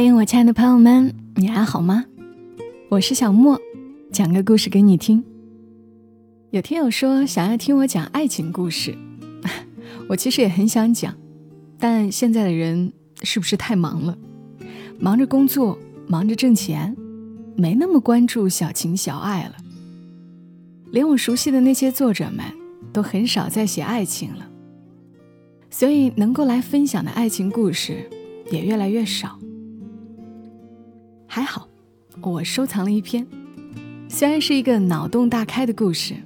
嘿，我亲爱的朋友们，你还好吗？我是小莫，讲个故事给你听。有听友说想要听我讲爱情故事，我其实也很想讲，但现在的人是不是太忙了？忙着工作，忙着挣钱，没那么关注小情小爱了。连我熟悉的那些作者们都很少再写爱情了，所以能够来分享的爱情故事也越来越少。还好，我收藏了一篇，虽然是一个脑洞大开的故事。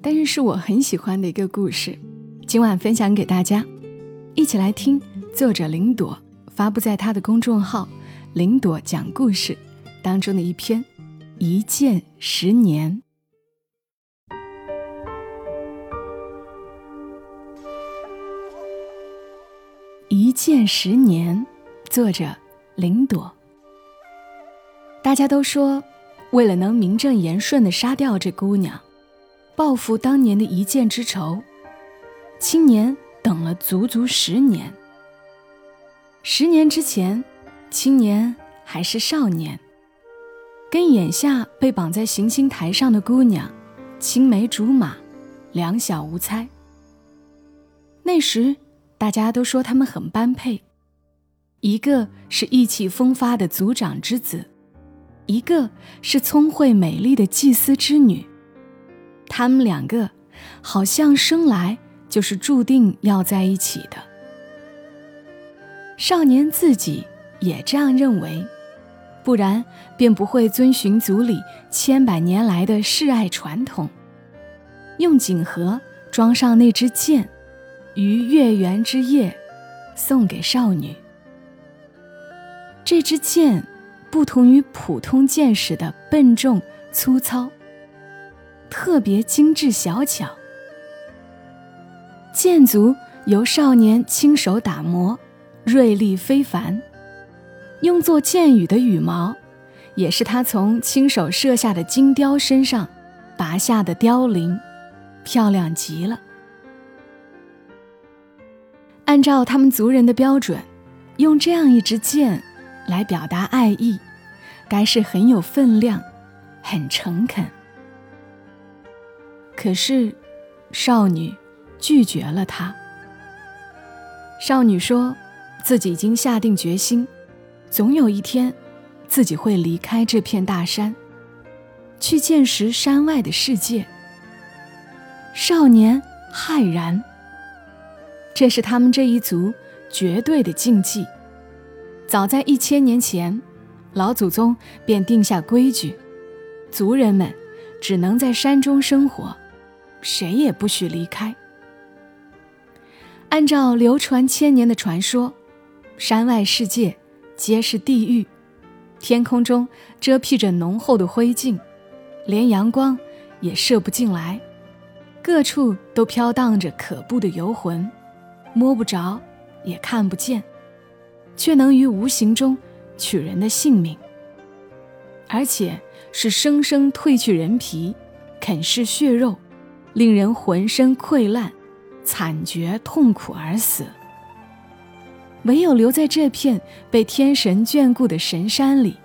但是是我很喜欢的一个故事，今晚分享给大家，一起来听作者林朵发布在他的公众号“林朵讲故事”当中的一篇《一见十年》。一见十年，作者林朵。大家都说，为了能名正言顺的杀掉这姑娘。报复当年的一箭之仇，青年等了足足十年。十年之前，青年还是少年，跟眼下被绑在行刑台上的姑娘青梅竹马，两小无猜。那时大家都说他们很般配，一个是意气风发的族长之子，一个是聪慧美丽的祭司之女。他们两个好像生来就是注定要在一起的。少年自己也这样认为，不然便不会遵循族里千百年来的示爱传统，用锦盒装上那支箭，于月圆之夜送给少女。这支箭不同于普通箭矢的笨重粗糙。特别精致小巧，箭足由少年亲手打磨，锐利非凡。用作箭羽的羽毛，也是他从亲手射下的金雕身上拔下的雕翎，漂亮极了。按照他们族人的标准，用这样一支箭来表达爱意，该是很有分量，很诚恳。可是，少女拒绝了他。少女说，自己已经下定决心，总有一天，自己会离开这片大山，去见识山外的世界。少年骇然，这是他们这一族绝对的禁忌。早在一千年前，老祖宗便定下规矩，族人们只能在山中生活。谁也不许离开。按照流传千年的传说，山外世界皆是地狱，天空中遮蔽着浓厚的灰烬，连阳光也射不进来，各处都飘荡着可怖的游魂，摸不着，也看不见，却能于无形中取人的性命，而且是生生褪去人皮，啃噬血肉。令人浑身溃烂，惨绝痛苦而死。唯有留在这片被天神眷顾的神山里，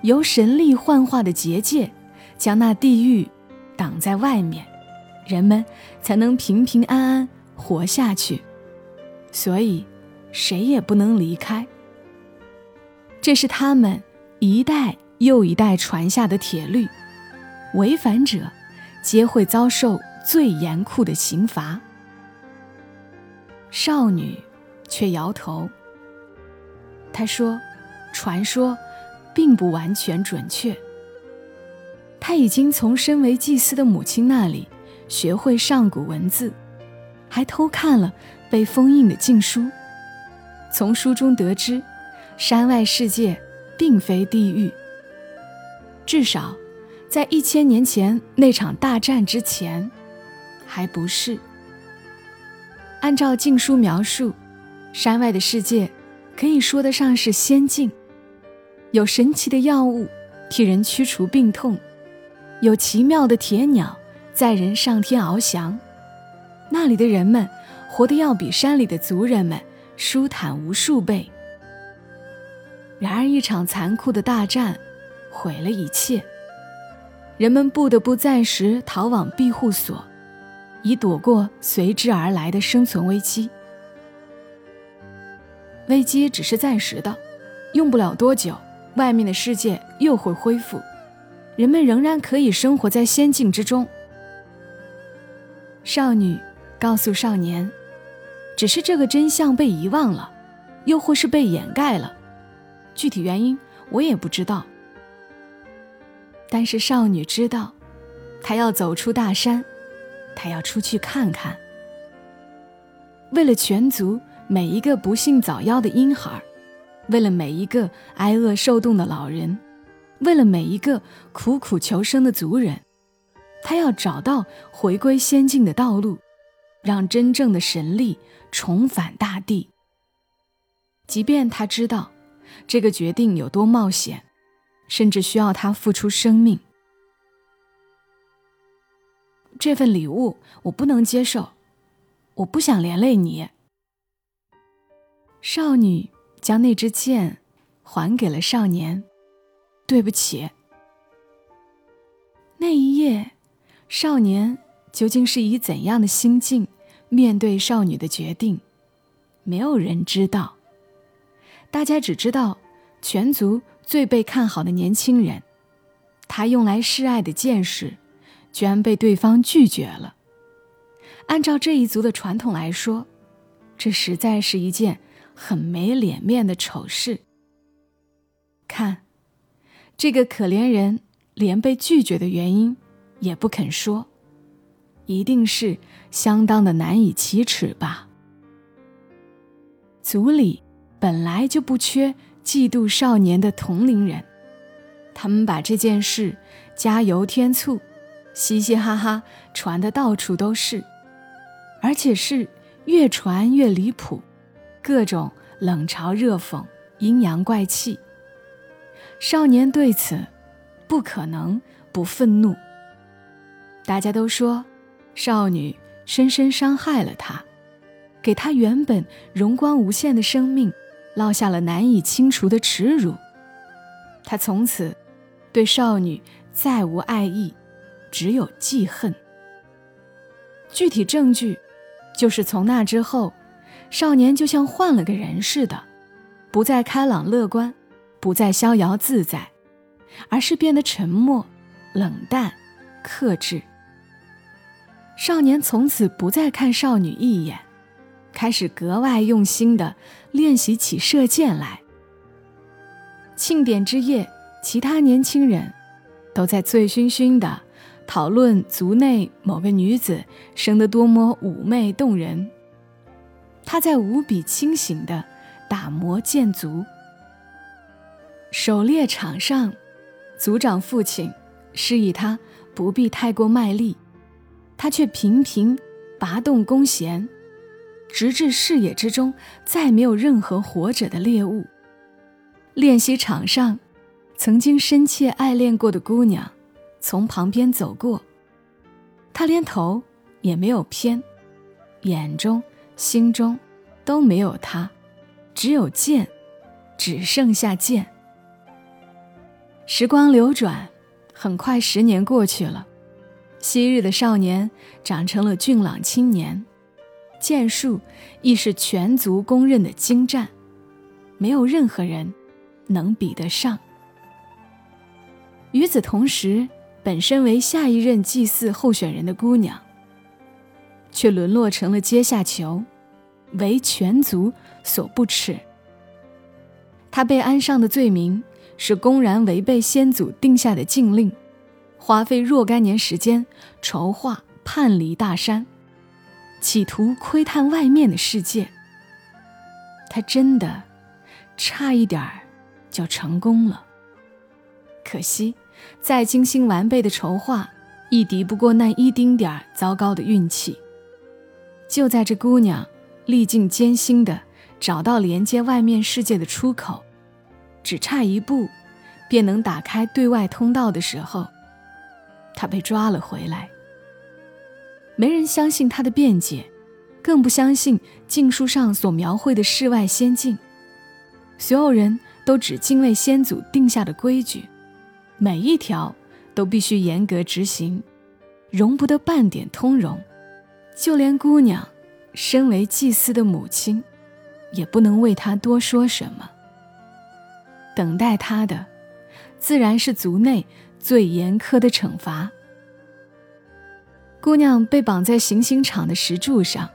由神力幻化的结界，将那地狱挡在外面，人们才能平平安安活下去。所以，谁也不能离开。这是他们一代又一代传下的铁律，违反者。皆会遭受最严酷的刑罚。少女却摇头。她说：“传说并不完全准确。她已经从身为祭司的母亲那里学会上古文字，还偷看了被封印的禁书。从书中得知，山外世界并非地狱，至少。”在一千年前那场大战之前，还不是。按照禁书描述，山外的世界可以说得上是仙境，有神奇的药物替人驱除病痛，有奇妙的铁鸟载人上天翱翔，那里的人们活得要比山里的族人们舒坦无数倍。然而，一场残酷的大战毁了一切，人们不得不暂时逃往庇护所，以躲过随之而来的生存危机。危机只是暂时的，用不了多久，外面的世界又会恢复，人们仍然可以生活在仙境之中。少女告诉少年，只是这个真相被遗忘了，又或是被掩盖了。具体原因我也不知道，但是少女知道，她要走出大山，她要出去看看。为了全族每一个不幸早夭的婴孩，为了每一个挨饿受冻的老人，为了每一个苦苦求生的族人，她要找到回归仙境的道路，让真正的神力重返大地。即便他知道。这个决定有多冒险，甚至需要他付出生命。这份礼物我不能接受，我不想连累你。少女将那支剑还给了少年。对不起。那一夜，少年究竟是以怎样的心境面对少女的决定？没有人知道。大家只知道，全族最被看好的年轻人，他用来示爱的剑士，居然被对方拒绝了。按照这一族的传统来说，这实在是一件很没脸面的丑事。看，这个可怜人连被拒绝的原因也不肯说，一定是相当的难以启齿吧。族里。本来就不缺嫉妒少年的同龄人，他们把这件事加油添醋，嘻嘻哈哈传的到处都是，而且是越传越离谱，各种冷嘲热讽、阴阳怪气。少年对此不可能不愤怒。大家都说，少女深深伤害了他，给他原本荣光无限的生命。落下了难以清除的耻辱，他从此对少女再无爱意，只有记恨。具体证据就是从那之后，少年就像换了个人似的，不再开朗乐观，不再逍遥自在，而是变得沉默、冷淡、克制。少年从此不再看少女一眼。开始格外用心地练习起射箭来。庆典之夜，其他年轻人都在醉醺醺地讨论族内某个女子生得多么妩媚动人。她在无比清醒地打磨箭足。狩猎场上，族长父亲示意他不必太过卖力，他却频频拔动弓弦。直至视野之中再没有任何活着的猎物。练习场上，曾经深切爱恋过的姑娘，从旁边走过，他连头也没有偏，眼中、心中都没有他，只有剑，只剩下剑。时光流转，很快十年过去了，昔日的少年长成了俊朗青年。剑术亦是全族公认的精湛，没有任何人能比得上。与此同时，本身为下一任祭祀候选人的姑娘，却沦落成了阶下囚，为全族所不齿。她被安上的罪名是公然违背先祖定下的禁令，花费若干年时间筹划叛离大山。企图窥探外面的世界，他真的差一点儿就成功了。可惜，再精心完备的筹划，亦敌不过那一丁点儿糟糕的运气。就在这姑娘历尽艰辛的找到连接外面世界的出口，只差一步，便能打开对外通道的时候，他被抓了回来。没人相信他的辩解，更不相信禁书上所描绘的世外仙境。所有人都只敬畏先祖定下的规矩，每一条都必须严格执行，容不得半点通融。就连姑娘，身为祭司的母亲，也不能为他多说什么。等待他的，自然是族内最严苛的惩罚。姑娘被绑在行刑场的石柱上，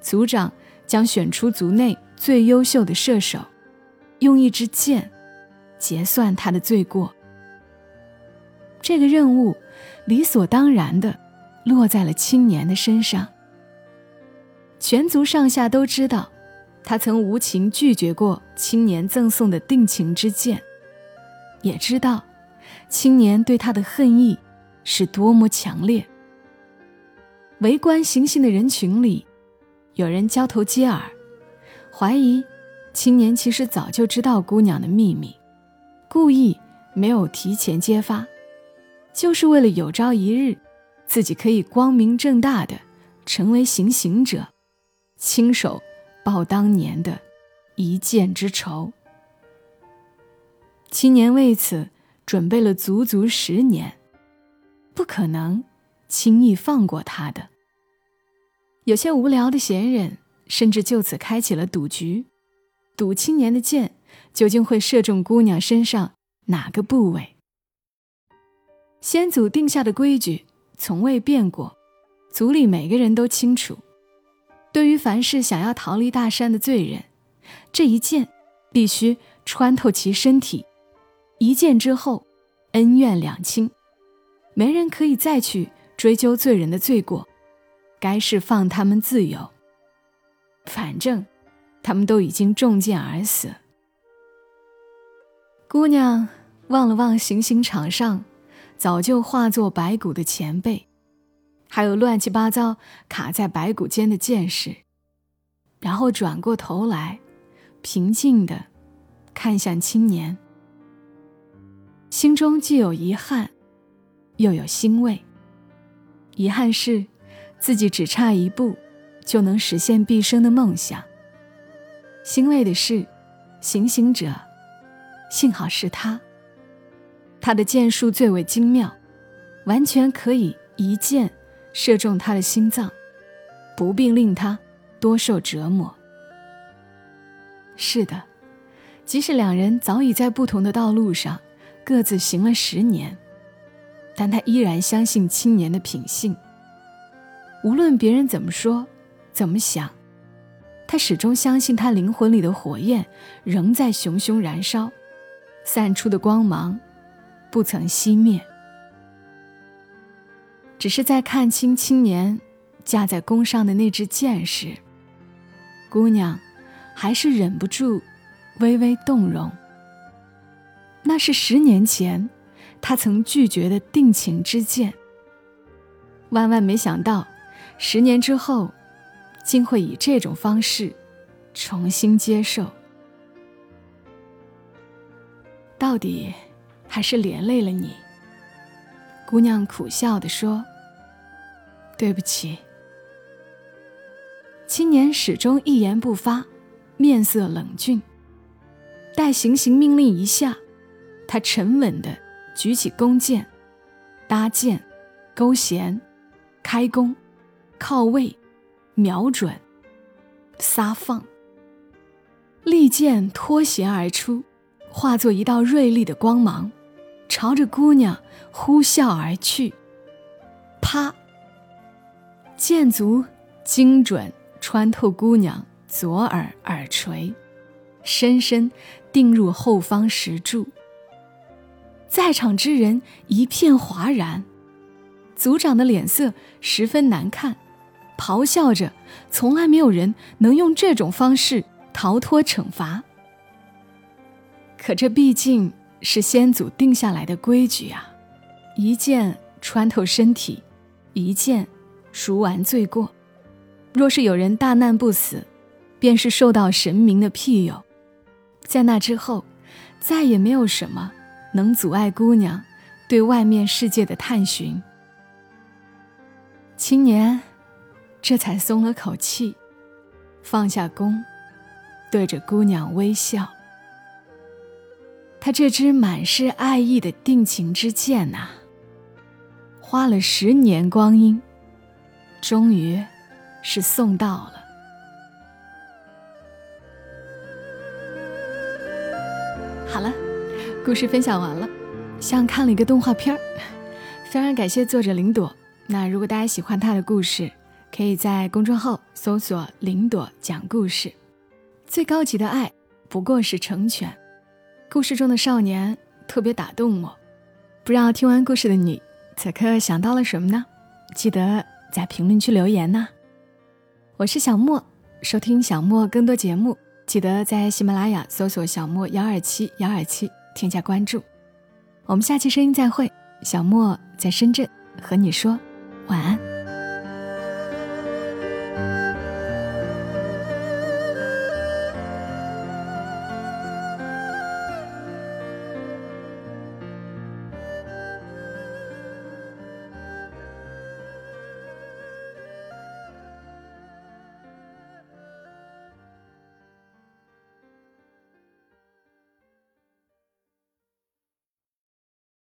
族长将选出族内最优秀的射手，用一支箭结算他的罪过。这个任务理所当然的。落在了青年的身上。全族上下都知道，他曾无情拒绝过青年赠送的定情之剑，也知道青年对他的恨意是多么强烈。围观行刑的人群里，有人交头接耳，怀疑青年其实早就知道姑娘的秘密，故意没有提前揭发，就是为了有朝一日。自己可以光明正大的成为行刑者，亲手报当年的一箭之仇。青年为此准备了足足十年，不可能轻易放过他的。有些无聊的闲人甚至就此开启了赌局，赌青年的箭究竟会射中姑娘身上哪个部位。先祖定下的规矩。从未变过，族里每个人都清楚。对于凡是想要逃离大山的罪人，这一箭必须穿透其身体。一剑之后，恩怨两清，没人可以再去追究罪人的罪过，该释放他们自由。反正他们都已经中箭而死。姑娘望了望行刑场上。早就化作白骨的前辈，还有乱七八糟卡在白骨间的剑士，然后转过头来，平静地看向青年，心中既有遗憾，又有欣慰。遗憾是自己只差一步就能实现毕生的梦想；欣慰的是，行刑者幸好是他。他的剑术最为精妙，完全可以一箭射中他的心脏，不必令他多受折磨。是的，即使两人早已在不同的道路上各自行了十年，但他依然相信青年的品性。无论别人怎么说、怎么想，他始终相信他灵魂里的火焰仍在熊熊燃烧，散出的光芒。不曾熄灭，只是在看清青年架在弓上的那支箭时，姑娘还是忍不住微微动容。那是十年前他曾拒绝的定情之剑，万万没想到，十年之后竟会以这种方式重新接受。到底？还是连累了你。”姑娘苦笑地说，“对不起。”青年始终一言不发，面色冷峻。待行刑命令一下，他沉稳地举起弓箭，搭箭、勾弦、开弓、靠位、瞄准、撒放，利箭脱弦而出，化作一道锐利的光芒。朝着姑娘呼啸而去，啪！箭足精准穿透姑娘左耳耳垂，深深钉入后方石柱。在场之人一片哗然，族长的脸色十分难看，咆哮着：“从来没有人能用这种方式逃脱惩罚。”可这毕竟……是先祖定下来的规矩啊！一剑穿透身体，一剑赎完罪过。若是有人大难不死，便是受到神明的庇佑。在那之后，再也没有什么能阻碍姑娘对外面世界的探寻。青年这才松了口气，放下弓，对着姑娘微笑。他这支满是爱意的定情之箭呐，花了十年光阴，终于是送到了。故事分享完了，像看了一个动画片儿。非常感谢作者林朵。那如果大家喜欢他的故事，可以在公众号搜索“林朵讲故事”。最高级的爱，不过是成全。故事中的少年特别打动我。不知道听完故事的你，此刻想到了什么呢？记得在评论区留言呢。我是小莫，收听小莫更多节目，记得在喜马拉雅搜索“小莫幺二七幺二七”添加关注。我们下期声音再会。小莫在深圳和你说晚安。